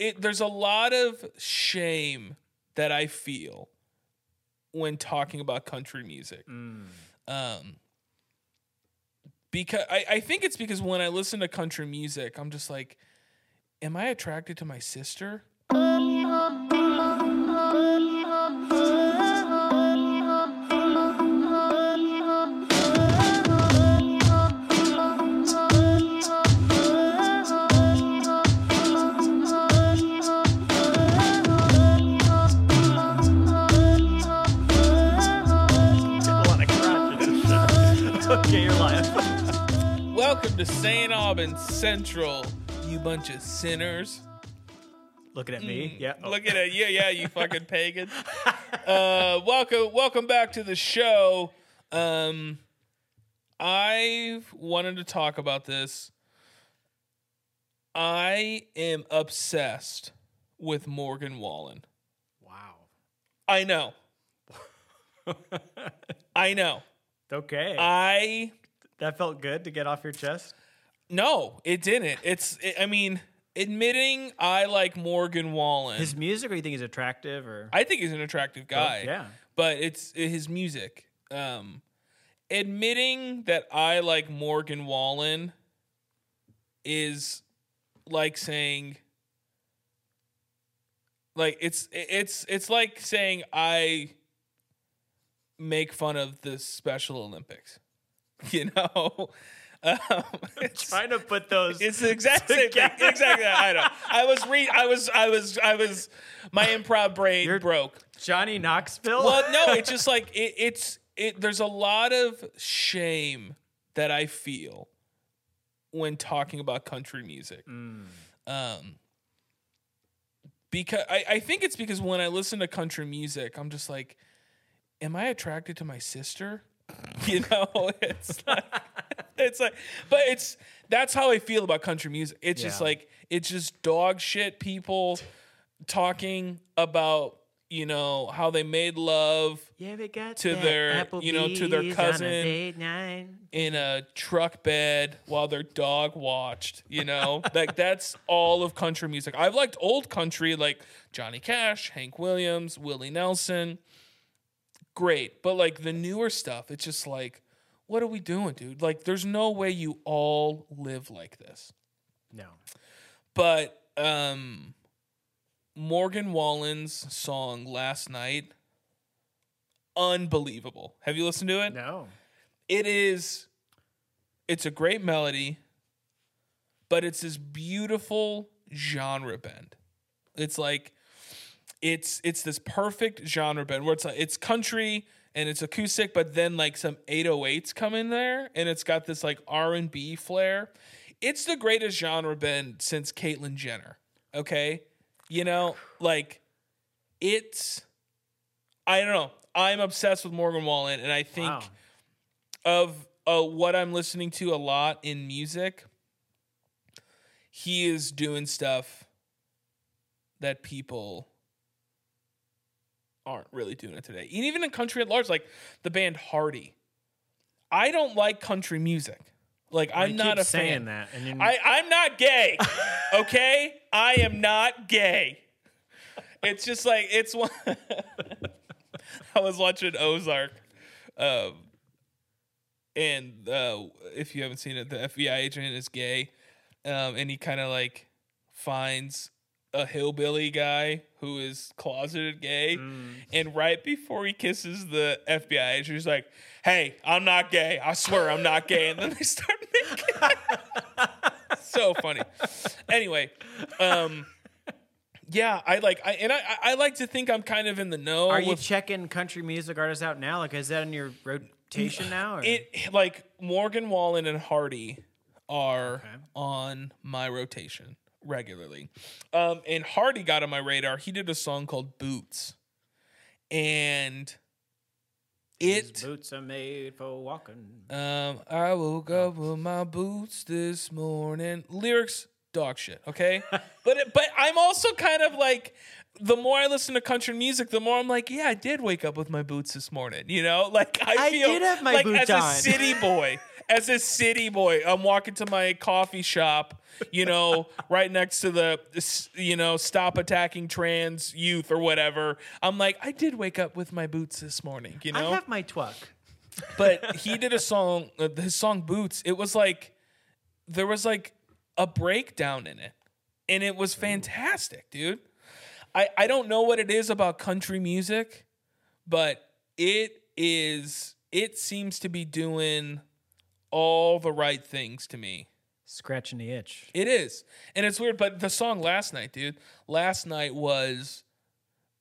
it there's a lot of shame that I feel when talking about country music. Um because I, I think it's because when I listen to country music, I'm just like, am I attracted to my sister? to Saint Aubin Central, you bunch of sinners. Looking at me, yeah. Oh. Looking at you, yeah, you fucking pagan. Uh, welcome, welcome back to the show. Um, I wanted to talk about this. I am obsessed with Morgan Wallen. wow. I know. I know. Okay, I that felt good to get off your chest. no, it didn't. It's. It, I mean, admitting I like Morgan Wallen. His music, or you think he's attractive, or I think he's an attractive guy. yeah. But it's his music. Um, admitting that I like Morgan Wallen is like saying like it's it's it's like saying I make fun of the Special Olympics. You know? Um, trying to put those. it's the exact same thing. Exactly. I know. I was re I was I was I was my improv brain You're- broke. Johnny Knoxville. Well, no, it's just like it, it's it. There's a lot of shame that I feel when talking about country music. Mm. Um, because I, I think it's because when I listen to country music, I'm just like, am I attracted to my sister? You know, it's like, it's like, but it's that's how I feel about country music. It's just like it's just dog shit people talking about you know how they made love Yeah, we got to their- you know, to their Applebee's on a cousin. in a truck bed while their dog watched, you know? like that's all of country music. I've liked old country like Johnny Cash, Hank Williams, Willie Nelson. Great. But like the newer stuff, it's just like what are we doing, dude? Like there's no way you all live like this. No. But um Morgan Wallen's song Last Night unbelievable. Have you listened to it? No. it is it's a great melody but it's this beautiful genre bend it's like it's it's this perfect genre bend where it's like it's country and it's acoustic but then like some 808s come in there and it's got this like r&b flair it's the greatest genre bend since caitlyn jenner okay you know like it's i don't know i'm obsessed with morgan wallen and i think Wow. of uh, what I'm listening to a lot in music, he is doing stuff that people aren't really doing it today. And even in country at large, like the band Hardy. I don't like country music. Like I'm not a saying fan. that, and I, I'm not gay. Okay? I am not gay. It's just like it's one I was watching Ozark. Um and uh, if you haven't seen it, the FBI agent is gay, um, and he kind of like finds a hillbilly guy who is closeted gay, and right before he kisses the FBI agent, he's like, "Hey, I'm not gay. I swear I'm not gay," and then they start making. so funny. Anyway, um, yeah, I like, I and I, I like to think I'm kind of in the know. Are you with- checking country music artists out now? Like, is that in your rotation now? Or? it like Morgan Wallen and Hardy are Okay. on my rotation regularly. Um, and Hardy got on my radar. He did a song called Boots, and These it. boots are made for walking. Um, I woke up with my boots this morning. Lyrics, dog shit. Okay, but it, but I'm also kind of like. The more I listen to country music, the more I'm like, yeah, I did wake up with my boots this morning. You know, like I I feel did have my like boots as on. a city boy, as a city boy, I'm walking to my coffee shop, you know, right next to the, you know, stop attacking trans youth or whatever. I'm like, I did wake up with my boots this morning, you know? I have my twuck. but he did a song, uh, his song Boots. It was like there was like a breakdown in it, and it was fantastic, dude. I I don't know what it is about country music, but it is. It seems to be doing all the right things to me. Scratching the itch. It is. And it's weird, but the song last night, dude, last night was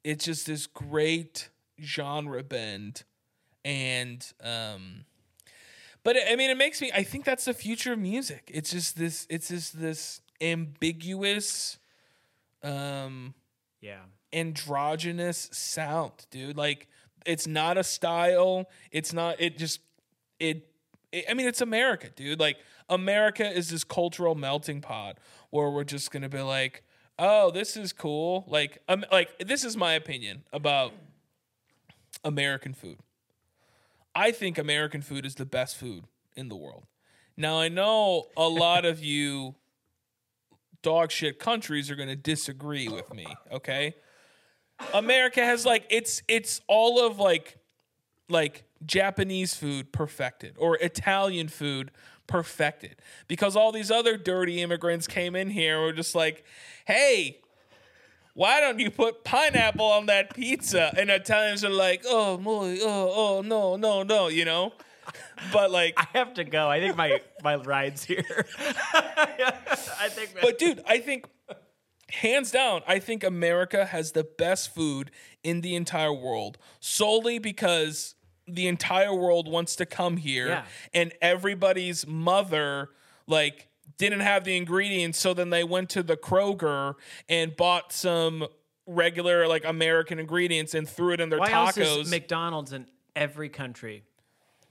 it's just this great genre bend. And um but I mean it makes me I think that's the future of music. It's just this it's just this ambiguous um Yeah. androgynous sound, dude. Like it's not a style. It's not. It just it, it. I mean, it's America, dude. Like America is this cultural melting pot where we're just gonna be like, oh, this is cool. Like, um, like this is my opinion about American food. I think American food is the best food in the world. Now I know a lot of you dog shit countries are going to disagree with me, okay? America has like it's it's all of like like Japanese food perfected or Italian food perfected because all these other dirty immigrants came in here and were just like, "Hey, why don't you put pineapple on that pizza?" And Italians are like, "Oh, oh, oh, no, no, no," you know? But like I have to go. I think my my ride's here. I think. But dude, I think hands down, I think America has the best food in the entire world solely because the entire world wants to come here Yeah. and everybody's mother like didn't have the ingredients so then they went to the Kroger and bought some regular like American ingredients and threw it in their Why tacos. else is McDonald's in every country?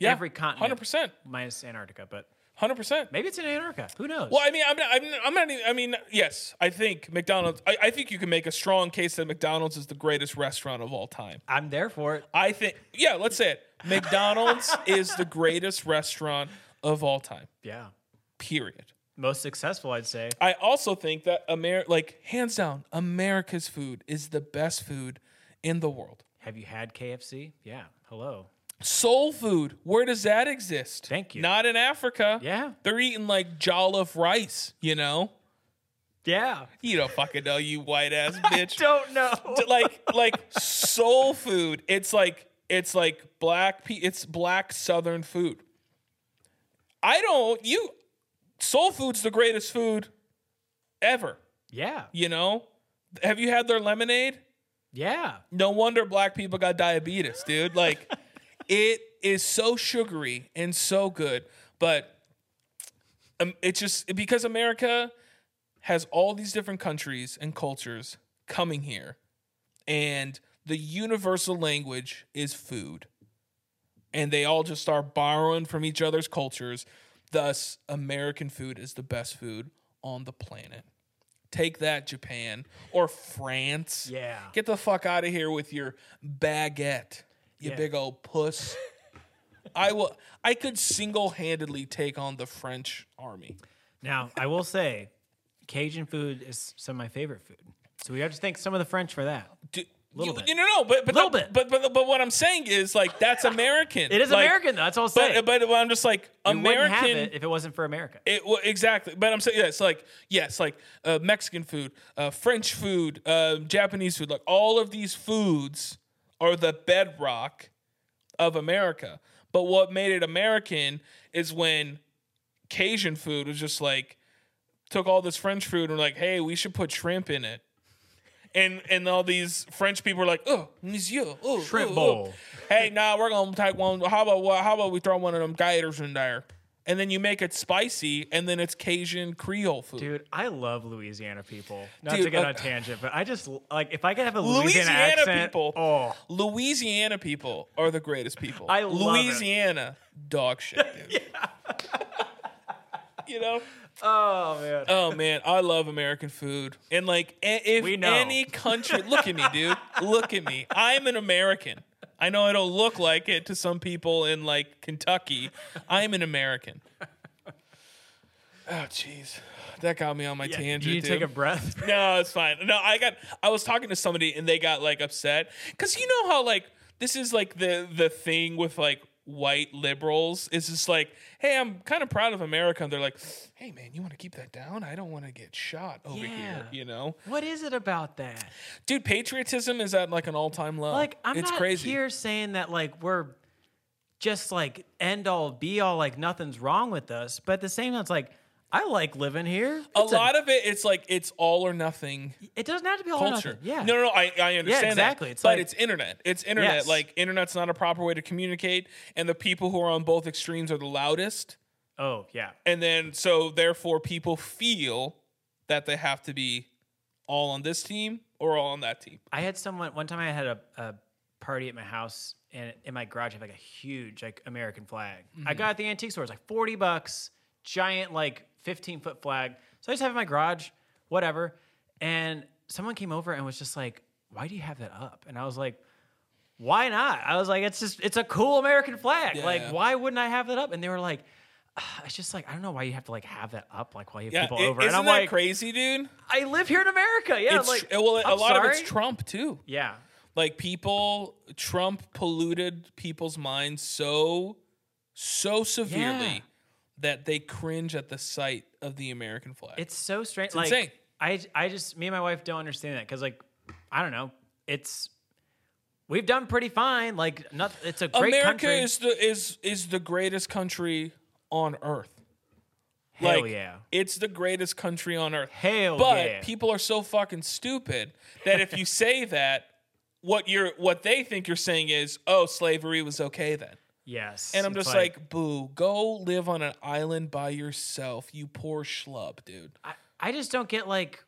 yeah, every continent. 100%. Minus Antarctica, but 100%. maybe it's in Antarctica. Who knows? Well, I mean, I'm not, I'm, I'm not even, I mean, yes, I think McDonald's, I, I think you can make a strong case that McDonald's is the greatest restaurant of all time. I'm there for it. I think, yeah, let's say it. McDonald's is the greatest restaurant of all time, Yeah. period. Most successful, I'd say. I also think that Amer, like, hands down, America's food is the best food in the world. Have you had KFC? Yeah. Hello. Soul food, where does that exist? Thank you. Not in Africa. Yeah. They're eating like jollof rice, you know? Yeah. You don't fucking know, you white ass bitch. Don't know. like like soul food. It's like it's like black pe- it's black southern food. I don't you soul food's the greatest food ever, Yeah. you know? Have you had their lemonade? Yeah. No wonder black people got diabetes, dude. Like it is so sugary and so good, but um, it's just because America has all these different countries and cultures coming here, and the universal language is food, and they all just start borrowing from each other's cultures. Thus, American food is the best food on the planet. Take that, Japan or France. Yeah. Get the fuck out of here with your baguette, you Yeah. big old puss. I will. I could single-handedly take on the French army. Now, I will say, Cajun food is some of my favorite food. So we have to thank some of the French for that. Do, Little you, bit. you know, no, but but Little the- bit. But, but but what I'm saying is like that's American. It is Like, American, though. That's all I'll say. But but I'm just like we wouldn't have American. it if it wasn't for America. It, well, exactly, but I'm saying yes, like yes, like uh, Mexican food, uh, French food, uh, Japanese food, like all of these foods are the bedrock of America. But what made it American is when Cajun food was just like took all this French food and were like, hey, we should put shrimp in it. And and all these French people were like, oh, monsieur, oh, Shrimp oh, oh." bowl. Hey, nah, we're gonna take one. How about what? How about we throw one of them gators in there? And then you make it spicy, and then it's Cajun Creole food. Dude, I love Louisiana people. Not Dude, to get uh, on a tangent, but I just like if I could have a Louisiana, Louisiana accent. people. Oh, Louisiana people are the greatest people. I love it. Louisiana dog shit, dude. you know? oh man. Oh man, I love American food. And like, if any country, look at me, dude. Look at me. I'm an American. I know I don't look like it to some people in like Kentucky. I'm an American. Oh, jeez. That got me on my tangent. you to take a breath. No, it's fine. No, I got. I was talking to somebody and they got like upset because you know how like this is like the the thing with like white liberals. It's just like, hey, I'm kind of proud of America, and they're like, hey, man, you want to keep that down? I don't want to get shot over here. You know, what is it about that? dude, patriotism is at like an all time low. Like I'm it's not crazy. here saying that like we're just like end all be all like nothing's wrong with us, but at the same time it's like I like living here. A It's lot of it, it's like it's all or nothing it doesn't have to be all or culture. nothing. Yeah. No, no, no. I, I understand exactly. that. It's but like- it's internet. It's internet. Yes. Like internet's not a proper way to communicate, and the people who are on both extremes are the loudest. Oh yeah. And then so therefore people feel that they have to be all on this team or all on that team. I had someone one time. I had a, a party at my house, and in my garage, I have like a huge like American flag. I mm-hmm. got it at the antique store. It's like forty bucks, giant like fifteen foot flag. So I just have it in my garage, whatever. And someone came over and was just like, "Why do you have that up?" And I was like, "Why not?" I was like, "It's just it's a cool American flag. Yeah. Like, why wouldn't I have that up?" And they were like. "Ah, It's just like I don't know why you have to like have that up like while you have Yeah, people it- over, isn't and I'm that like, crazy, dude? I live here in America. Yeah, It's like well, a I'm lot of it's Trump too. Yeah, Like people, Trump polluted people's minds so, so severely Yeah. That they cringe at the sight of the American flag. It's so strange. like insane. I I just me and my wife don't understand that because like I don't know. It's we've done pretty fine. Like not it's a great America country. is the is is the greatest country on earth. Hell like, yeah. It's the greatest country on earth. Hell but yeah. people are so fucking stupid that if you say that, what you're what they think you're saying is, oh, slavery was okay then. Yes. And I'm just like, boo, go live on an island by yourself, you poor schlub, dude. I, I just don't get like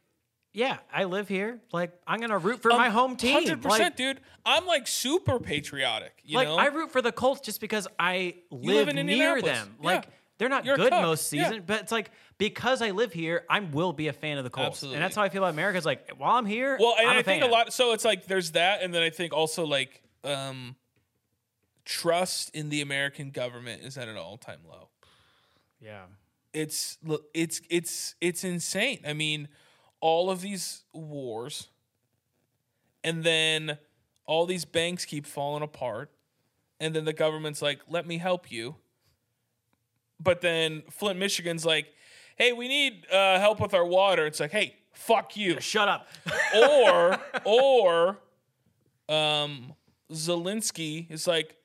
yeah, I live here. Like I'm gonna root for my home team. Um, Hundred percent, Like, dude. I'm like super patriotic. You like know, I root for the Colts just because I live live, near them. Yeah. Like they're not You're good most Yeah. season, but it's like because I live here, I will be a fan of the Colts, Absolutely. and that's how I feel about America. It's like while I'm here, Well, and I'm I a think a lot. So it's like there's that, and then I think also like um, trust in the American government is at an all time low. Yeah. It's it's it's it's insane. I mean, all of these wars, and then all these banks keep falling apart, and then the government's like, "Let me help you," but then Flint, Michigan's like, "Hey, we need uh, help with our water." It's like, "Hey, fuck you." Shut up. or or um Zelensky is like,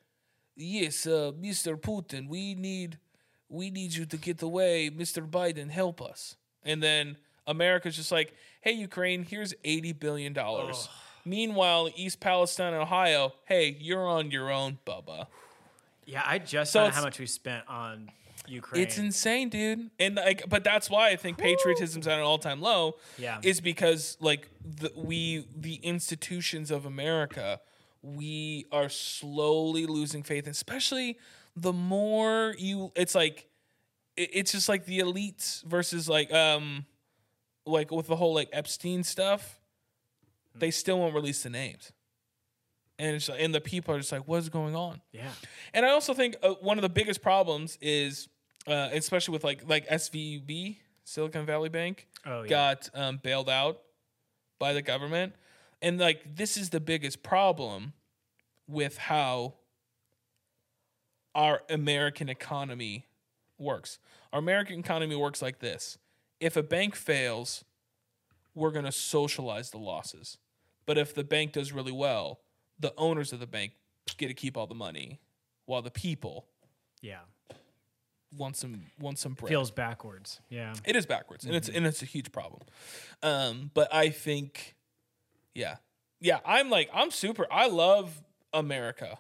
yes, uh, Mr. Putin, we need we need you to get away, Mr. Biden, help us. And then America's just like, hey, Ukraine, here's eighty billion dollars. Meanwhile, East Palestine and Ohio, hey, you're on your own, Bubba. Yeah, I just So found how much we spent on Ukraine. It's insane, dude. And like, but that's why I think patriotism's at an all-time low. Yeah. is because like the, we, the institutions of America, we are slowly losing faith. Especially the more you, it's like, it, it's just like the elites versus like, um, like with the whole like Epstein stuff. They still won't release the names, and it's and the people are just like, what's going on? yeah. And I also think uh, one of the biggest problems is, uh, especially with like like SVB, Silicon Valley Bank, Oh, yeah. got um, bailed out by the government, and like this is the biggest problem with how our American economy works. Our American economy works like this: if a bank fails, we're going to socialize the losses. But if the bank does really well, the owners of the bank get to keep all the money, while the people Yeah. want some want some bread. Feels backwards. Yeah. It is backwards, and it's and it's a huge problem. Um, but I think, yeah, yeah, I'm like I'm super. I love America,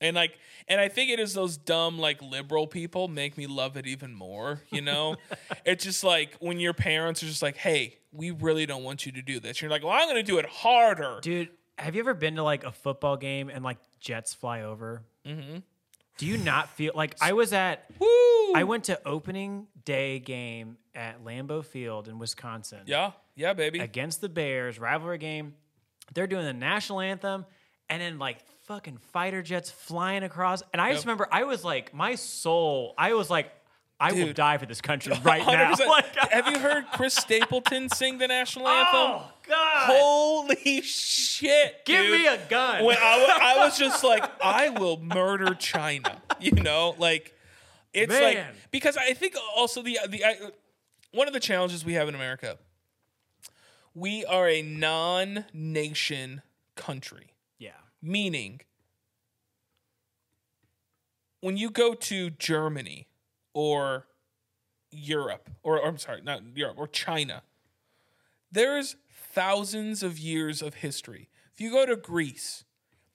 and like, and I think it is those dumb like liberal people make me love it even more. You know, it's just like when your parents are just like, "Hey, we really don't want you to do this." You're like, "Well, I'm going to do it harder." Dude, have you ever been to like a football game and like jets fly over? Mm-hmm. Do you not feel like I was at Woo! I went to opening day game at Lambeau Field in Wisconsin yeah, yeah, baby. against the Bears, rivalry game. They're doing the national anthem, and then like fucking fighter jets flying across. And I just Yep. remember I was like, my soul, I was like, I will Dude. die for this country right now. 100%. Like, Have you heard Chris Stapleton sing the national oh, anthem? oh god, Holy shit! give dude. me a gun. when I, wa- I was just like, I will murder China. You know, like it's like because I think also the the I, one of the challenges we have in America, we are a non-nation country, yeah, meaning when you go to Germany or Europe or, or I'm sorry, not Europe or China, there's thousands of years of history. If you go to Greece,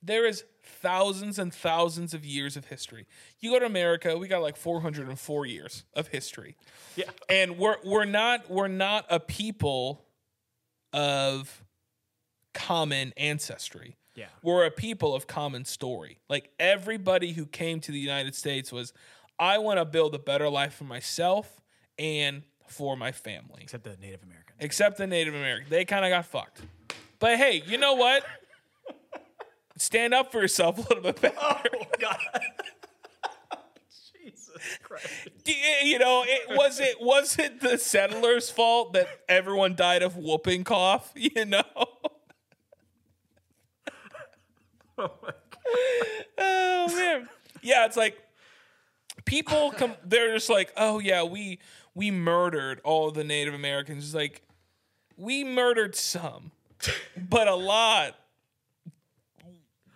there is thousands and thousands of years of history. You go to America, we got like 404 years of history. yeah, And we're we're not we're not a people of common ancestry. yeah. We're a people of common story. Like everybody who came to the United States was I want to build a better life for myself and for my family Except the Native Americans. except the Native American. They kind of got fucked. But hey, you know what? Stand up for yourself a little bit better. Oh god. You- know, it was it was it the settlers' fault that everyone died of whooping cough. You know. Oh, oh man, yeah. It's like people come. They're just like, oh yeah, we we murdered all the Native Americans. It's like we murdered some, but a lot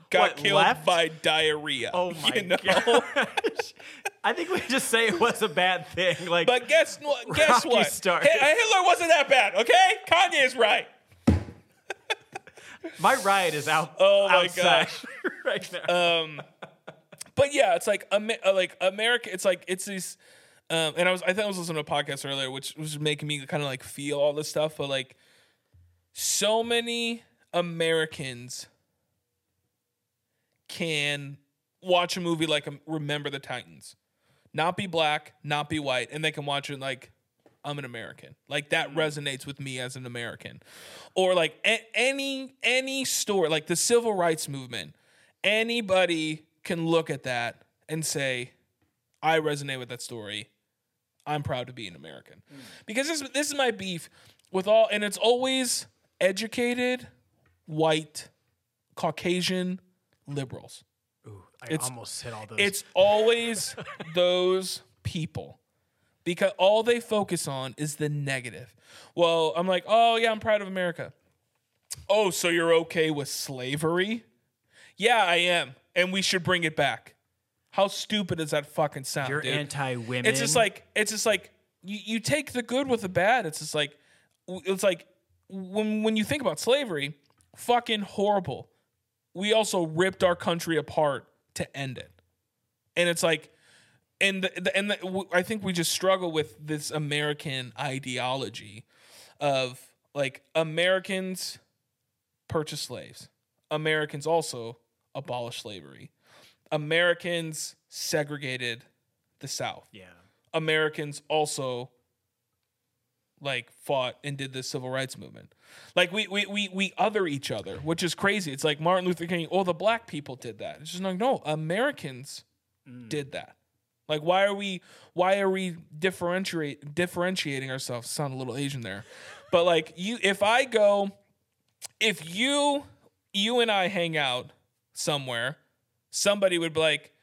got What, killed left? by diarrhea. Oh my you know? gosh. I think we just say it was a bad thing. Like, But guess what? Guess Rocky what? start. Hi- Hitler wasn't that bad, okay? Kanye is right. my ride is out. Oh my outside gosh. right now. But yeah, it's like Ama- uh, like America. It's like it's these. Um, and I was I think I was listening to a podcast earlier, which was making me kind of like feel all this stuff. But like, so many Americans can watch a movie like um, Remember the Titans, not be black, not be white, and they can watch it like I'm an American. Like that mm-hmm. resonates with me as an American. Or like a- any any story, like the civil rights movement, anybody can look at that and say, I resonate with that story. I'm proud to be an American. Mm. Because this this is my beef with all and it's always educated, white, Caucasian liberals. Ooh, I it's- almost hit all those. It's always those people because all they focus on is the negative. Well, I'm like, oh, yeah, I'm proud of America. Oh, so you're okay with slavery? Yeah, I am. And we should bring it back. How stupid does that fucking sound? You're dude? anti-women. It's just like it's just like you, you take the good with the bad. It's just like it's like when when you think about slavery, fucking horrible. We also ripped our country apart to end it, and it's like, and the, the, and the, w- I think we just struggle with this American ideology of like Americans purchase slaves, Americans also abolish slavery, Americans segregated the South. yeah. Americans also like fought and did the civil rights movement. Like we we we we other each other, which is crazy. It's like Martin Luther King, oh the black people did that. It's just like no, Americans mm. did that. Like why are we why are we differentiate differentiating ourselves? Sound a little Asian there. But like you if I go if you you and I hang out somewhere, somebody would be like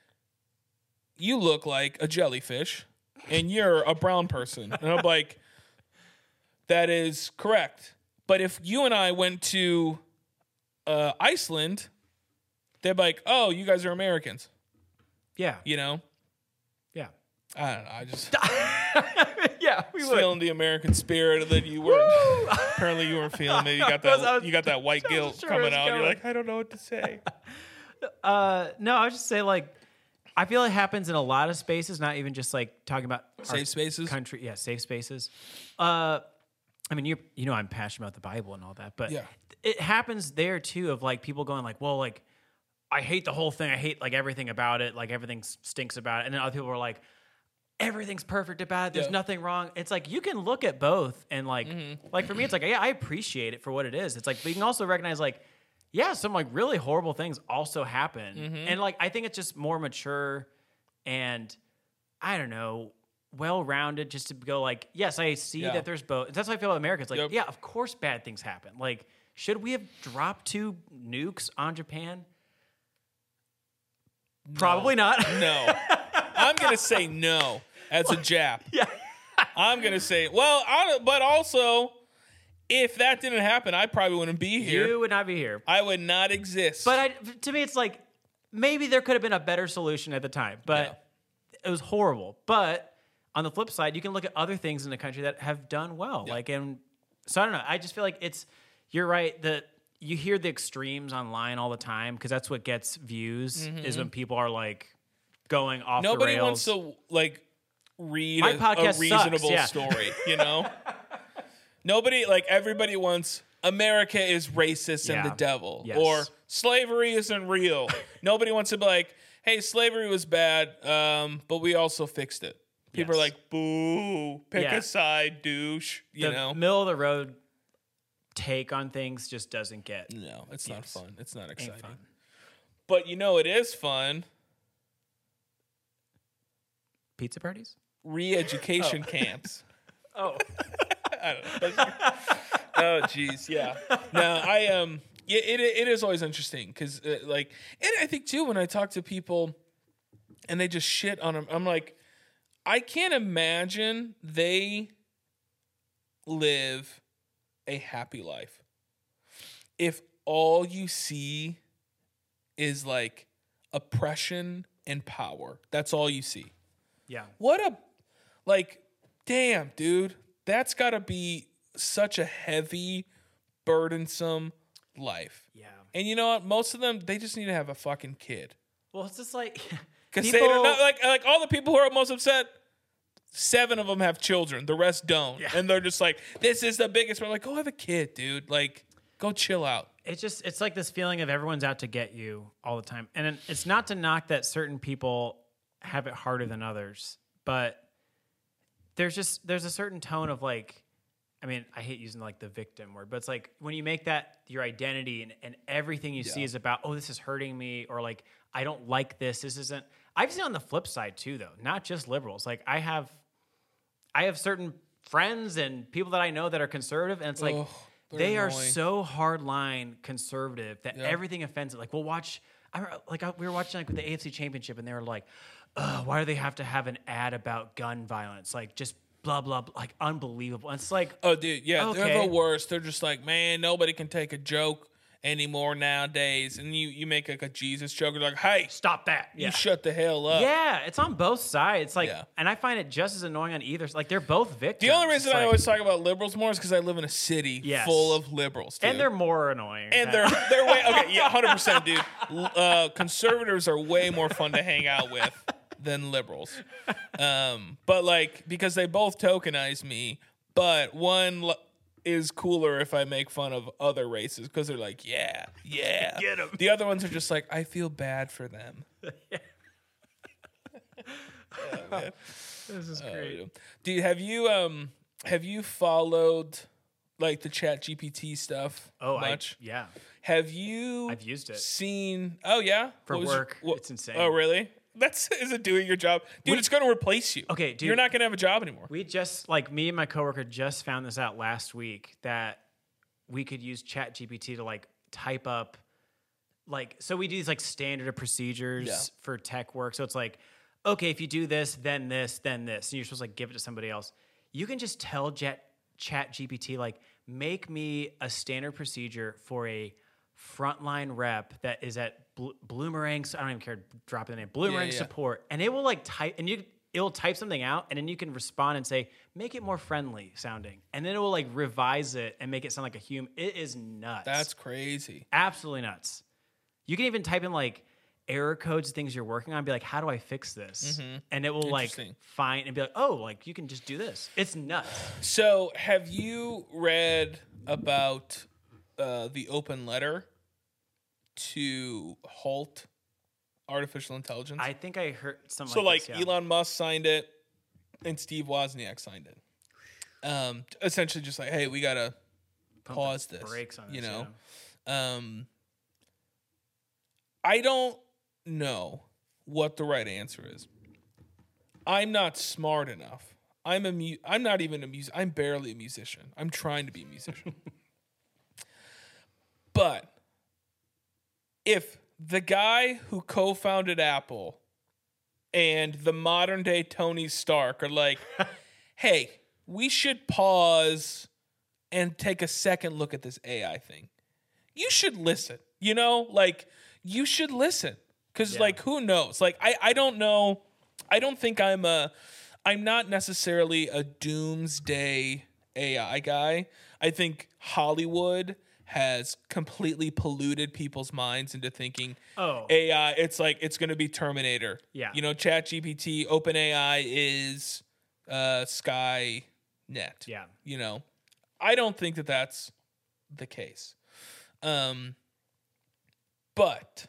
you look like a jellyfish and you're a brown person. And I'm like, that is correct. But if you and I went to uh, Iceland, they're like, oh, you guys are Americans, Yeah. you know? Yeah. I don't know. I just yeah. We would. feeling the American spirit, and then you weren't. apparently, you weren't feeling it. You got I was- I that. was- You got that white guilt sure coming out. You're like, I don't know what to say. Uh, no, I just say like, I feel it happens in a lot of spaces, not even just like talking about Safe spaces. country. Yeah, safe spaces. Uh, I mean, you you know, I'm passionate about the Bible and all that, but Yeah. it happens there too. Of like people going like, well, like I hate the whole thing. I hate like everything about it. Like everything stinks about it. And then other people are like, everything's perfect about it. There's Yeah. nothing wrong. It's like you can look at both and like, Mm-hmm. like for me, it's like yeah, I appreciate it for what it is. It's like, but you can also recognize like yeah, some like really horrible things also happen. Mm-hmm. And like I think it's just more mature and I don't know, well rounded just to go like, yes, I see Yeah. that there's both. That's how I feel about America. It's like, Yep. yeah, of course bad things happen. Like, should we have dropped two nukes on Japan? Probably not. No. I'm going to say no as a Jap. yeah. I'm going to say, well, I, but also, if that didn't happen, I probably wouldn't be here. You would not be here. I would not exist. But I, to me, it's like maybe there could have been a better solution at the time, but it was horrible. But on the flip side, you can look at other things in the country that have done well. Like, and so I don't know. I just feel like it's you're right that you hear the extremes online all the time because that's what gets views is when people are like going off. Mm-hmm. Nobody wants to like read My a, a podcast sucks, reasonable yeah. story, you know? Nobody like everybody wants America is racist and the devil Yes. or slavery isn't real. Nobody wants to be like, "Hey, slavery was bad, um, but we also fixed it." People are like, "Boo, pick Yeah. a side, douche," you the know? middle of the road take on things just doesn't get no, it's not fun. It's not exciting. But you know it is fun. Pizza parties. Re-education camps. Oh, I don't know. oh, jeez, yeah. No, I um, yeah, it it is always interesting because uh, like, and I think too when I talk to people, and they just shit on them, I'm like, I can't imagine they live a happy life if all you see is like oppression and power. That's all you see. yeah. What a like damn, dude. That's got to be such a heavy, burdensome life. Yeah. And you know what? Most of them they just need to have a fucking kid. Well, it's just like Cuz people- don't like like all the people who are most upset Seven of them have children. The rest don't, and they're just like, "This is the biggest." We're like, "Go have a kid, dude. Like, go chill out." it's just it's like this feeling of everyone's out to get you all the time and it's not to knock that certain people have it harder than others but there's just there's a certain tone of like i mean i hate using like the victim word but it's like when you make that your identity and, and everything you see is about oh this is hurting me or like i don't like this this isn't i've seen on the flip side too though not just liberals like i have i have certain friends and people that i know that are conservative and it's like Ugh, they're are so hard line conservative that Yeah. everything offends it. Like we'll watch. I like I, we were watching like the AFC Championship, and they were like, "Why do they have to have an ad about gun violence? Like just blah blah, blah like unbelievable." And it's like, Oh, dude, yeah, they're the worst. They're just like, man, nobody can take a joke anymore nowadays. And you you make like a Jesus joke, you're like, hey, stop that. you Yeah. shut the hell up. yeah, it's on both sides. Like, Yeah. and I find it just as annoying on either. Like, they're both victims. The only It's reason I like- always talk about liberals more is because I live in a city Yes. full of liberals, dude. and they're more annoying. and they're they're way okay, yeah, hundred percent, dude. Uh, conservatives are way more fun to hang out with than liberals, um, but like because they both tokenize me. But one is cooler if I make fun of other races because they're like, yeah, yeah, get them. The other ones are just like, I feel bad for them. this is Oh, great. yeah. Do you have you um have you followed like the Chat GPT stuff Oh, I, much? yeah, have you I've used it. seen oh yeah For was your- work. what- It's insane. oh really that's is it doing your job dude We- it's going to replace you Okay, dude. you're not going to have a job anymore We just like me and my coworker just found this out last week that we could use Chat GPT to like type up like so we do these like standard of procedures Yeah. for tech work. So it's like, okay, if you do this, then this, then this, and you're supposed to like give it to somebody else. You can just tell Jet Chat GPT like make me a standard procedure for a frontline rep that is at Bl- Bloomerang. I don't even care dropping the name. Bloomerang yeah. support, and it will like type and you it will type something out, and then you can respond and say make it more friendly sounding, and then it will like revise it and make it sound like a human. It is nuts. that's crazy absolutely nuts. You can even type in like error codes, things you're working on, be like, how do I fix this? And it will like Mm-hmm. Find and be like, oh, like you can just do this. It's nuts. so have you read about uh, the open letter to halt artificial intelligence I think I heard something So like this, yeah. Elon Musk signed it and Steve Wozniak signed it. Um, essentially just like, hey, we gotta Pump pause this. brakes on you this, know. Um, I don't know what the right answer is. I'm not smart enough. I'm a mu- I'm not even a music. I'm barely a musician. I'm trying to be a musician. but if the guy who co-founded Apple and the modern day Tony Stark are like, "Hey, we should pause and take a second look at this AI thing." You should listen. You know, like you should listen cuz Yeah. like who knows? Like I I don't know. I don't think I'm a I'm not necessarily a doomsday AI guy. I think Hollywood has completely polluted people's minds into thinking Oh. AI, it's like it's going to be Terminator. Yeah. You know, Chat ChatGPT, OpenAI is uh, Skynet. Yeah. You know, I don't think that that's the case. Um, but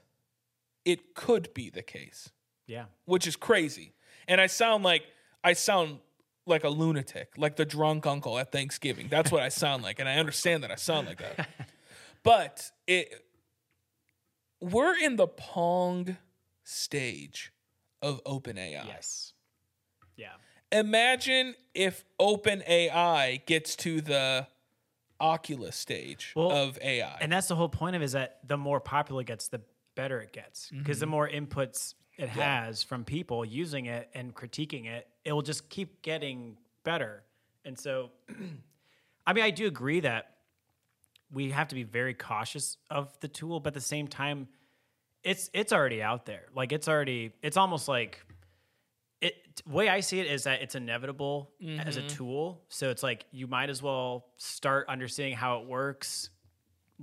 it could be the case, Yeah. which is crazy. And I sound like I sound like a lunatic, like the drunk uncle at Thanksgiving. That's what I sound like, and I understand that I sound like that. But it we're in the Pong stage of OpenAI. Yes. Yeah. Imagine if OpenAI gets to the Oculus stage Well, of AI. And that's the whole point of it is that the more popular it gets, the better it gets. Because the mm-hmm. more inputs it has from people using it and critiquing it, it will just keep getting better. And so, I mean, I do agree that we have to be very cautious of the tool, but at the same time, it's it's already out there. Like it's already it's almost like it way I see it is that it's inevitable as a tool. So it's like you might as well start understanding how it works.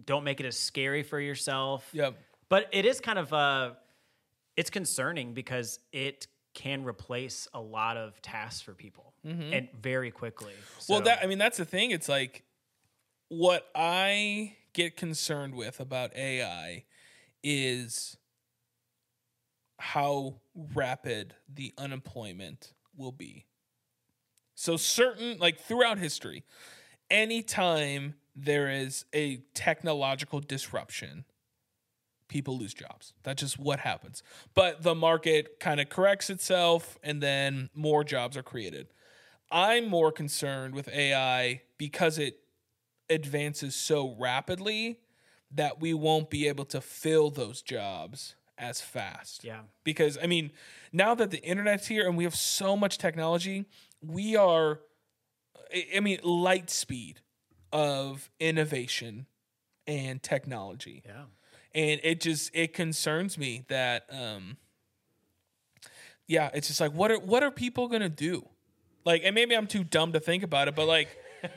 Don't make it as scary for yourself. Yep. But it is kind of uh it's concerning because it can replace a lot of tasks for people mm-hmm. and very quickly. Well, that I mean, that's the thing. It's like what I get concerned with about AI is how rapid the unemployment will be. So certain like throughout history, anytime there is a technological disruption, people lose jobs. That's just what happens. But the market kind of corrects itself and then more jobs are created. I'm more concerned with AI because it advances so rapidly that we won't be able to fill those jobs as fast. yeah. Because I mean, now that the internet's here and we have so much technology, we are I- mean, light speed of innovation and technology Yeah. And it just it concerns me that um yeah it's just like what are what are people gonna do like and maybe i'm too dumb to think about it but like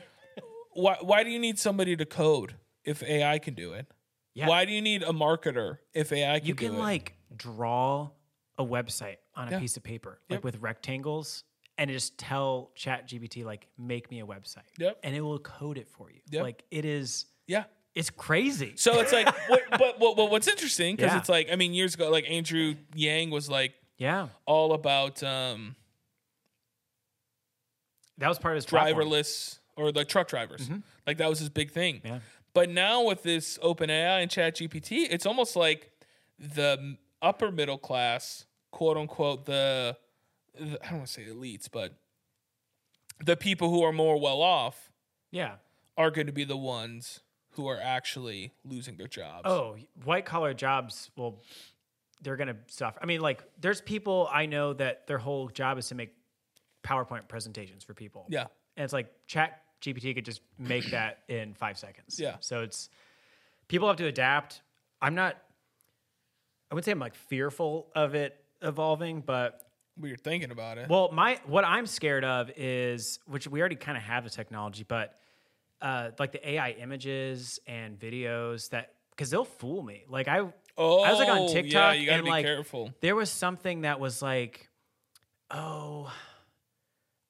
why why do you need somebody to code if ai can do it Yeah. why do you need a marketer if ai can do it? You can like draw a website on a Yeah. piece of paper, like Yep. with rectangles, and just tell Chat GPT like make me a website. Yep. And it will code it for you. Yep. Like it is yeah it's crazy. so it's like what, but, but, but what's interesting because Yeah. it's like i mean years ago like andrew yang was like yeah. all about um That was part of his driverless or the truck drivers. Like that was his big thing. Mm-hmm. Yeah. But now with this open AI and chat GPT, it's almost like the upper middle class, quote unquote, the, the I don't want to say elites, but the people who are more well off Yeah. are going to be the ones who are actually losing their jobs. Oh, white collar jobs will they're gonna suffer. I mean, like there's people I know that their whole job is to make PowerPoint presentations for people. Yeah. And it's like Chat GPT could just make that in five seconds. Yeah. So it's people have to adapt. I'm not I would say I'm like fearful of it evolving, but We're thinking about it. well, my what I'm scared of is which we already kind of have the technology, but uh, like the AI images and videos that because they'll fool me. Like I, oh, I was like on yeah, TikTok you and be like careful. there was something that was like, oh,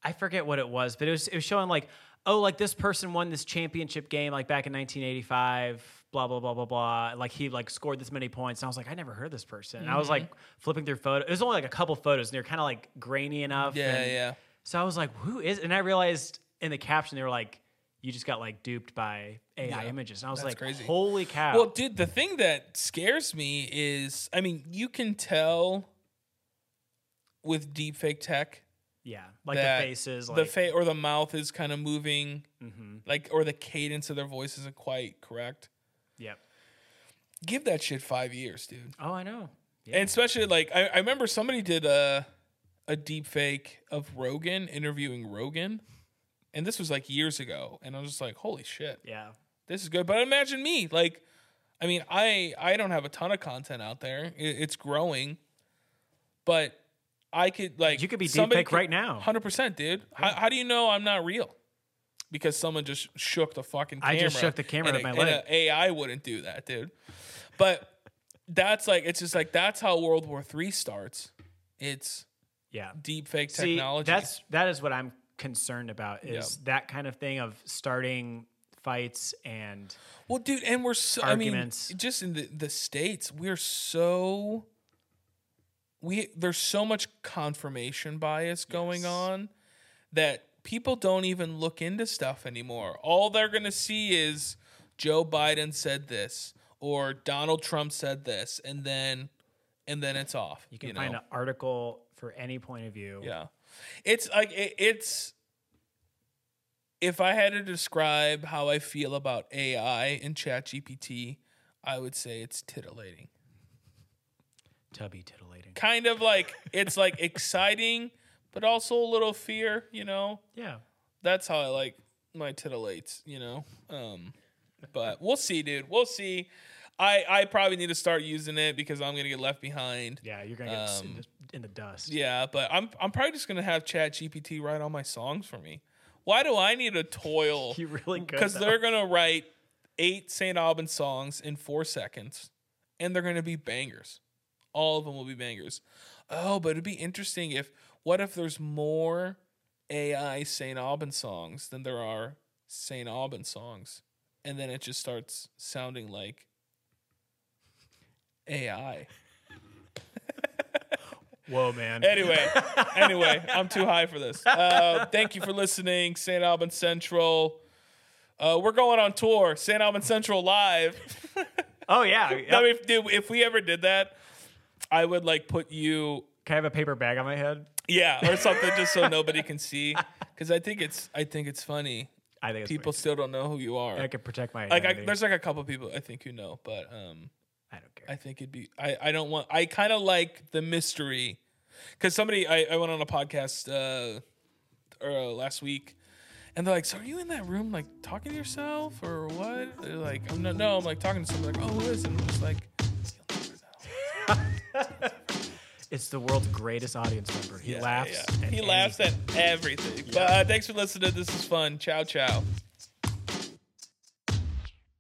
I forget what it was, but it was it was showing like, oh, like this person won this championship game like back in 1985. Blah blah blah blah blah. Like he like scored this many points, and I was like, I never heard this person. And I was like flipping through photos. It was only like a couple photos, and they're kind of like grainy enough. Yeah, and- yeah. so I was like, who is? And I realized in the caption they were like, you just got like duped by AI Yeah, images. And I was that's like, crazy. holy cow. Well, dude, the thing that scares me is, I mean, you can tell with deepfake tech yeah, like the faces, like the fa- or the mouth is kind of moving, Mhm. like or the cadence of their voice isn't quite correct. Yep. Give that shit five years, dude. Oh, I know. Yeah. And especially like I, I remember somebody did a a deep fake of Rogan interviewing Rogan, and this was like years ago, and I was just like, holy shit, yeah. this is good. But imagine me, like, I mean, I I don't have a ton of content out there. It, it's growing, but I could like You could be somebody deepfake right now. hundred percent, dude. How, how do you know I'm not real? Because someone just shook the fucking camera. I just shook the camera and with a- my leg. AI wouldn't do that, dude. But that's like it's just like that's how World War Three starts. It's Yeah. deep fake See, technology. that's that is what I'm concerned about is that kind of thing of starting fights and Well, dude, and we're so. Arguments. I mean, just in the the states, we're so. We there's so much confirmation bias going Yes. on that people don't even look into stuff anymore. All they're gonna see is Joe Biden said this or Donald Trump said this, and then and then it's off. you can know? find an article for any point of view. Yeah. It's like it, it's if I had to describe how I feel about AI and ChatGPT, I would say it's titillating. Tubby titillating. Kind of like it's like exciting, but also a little fear, you know? Yeah. That's how I like my titillates, you know? Um but we'll see, dude. We'll see. I I probably need to start using it because I'm going to get left behind. Yeah, you're gonna get Um, in, the, in the dust. Yeah, but I'm I'm probably just gonna have Chat GPT write all my songs for me. Why do I need to toil? You really could. Because they're gonna write eight Saint Aubin's songs in four seconds, and they're gonna be bangers. All of them will be bangers. Oh, but it'd be interesting if what if there's more AI Saint Aubin's songs than there are Saint Aubin's songs, and then it just starts sounding like AI. Whoa, man. Anyway, anyway, I'm too high for this. Uh, thank you for listening, Saint Aubin Central. Uh, we're going on tour, Saint Aubin Central live. oh yeah. Yep. mean, if, dude, if we ever did that, I would like put you, Can I have a paper bag on my head? yeah, or something, just so nobody can see. Because I think it's, I think it's funny. I think People still don't know who you are. I can protect my Like, I, there's like a couple people I think you know, but um, I don't care. I think it'd be. I, I don't want. I kind of like the mystery, because somebody I, I went on a podcast uh, or uh, last week, and they're like, "So are you in that room like talking to yourself or what?" They're like, "I'm not. No, I'm like talking to someone. Like, oh, who is?" it? And I'm just like, "You'll never know." it's the world's greatest audience member. He Yeah, laughs. yeah. He laughs anything. at everything. But uh, thanks for listening. This is fun. Ciao, ciao.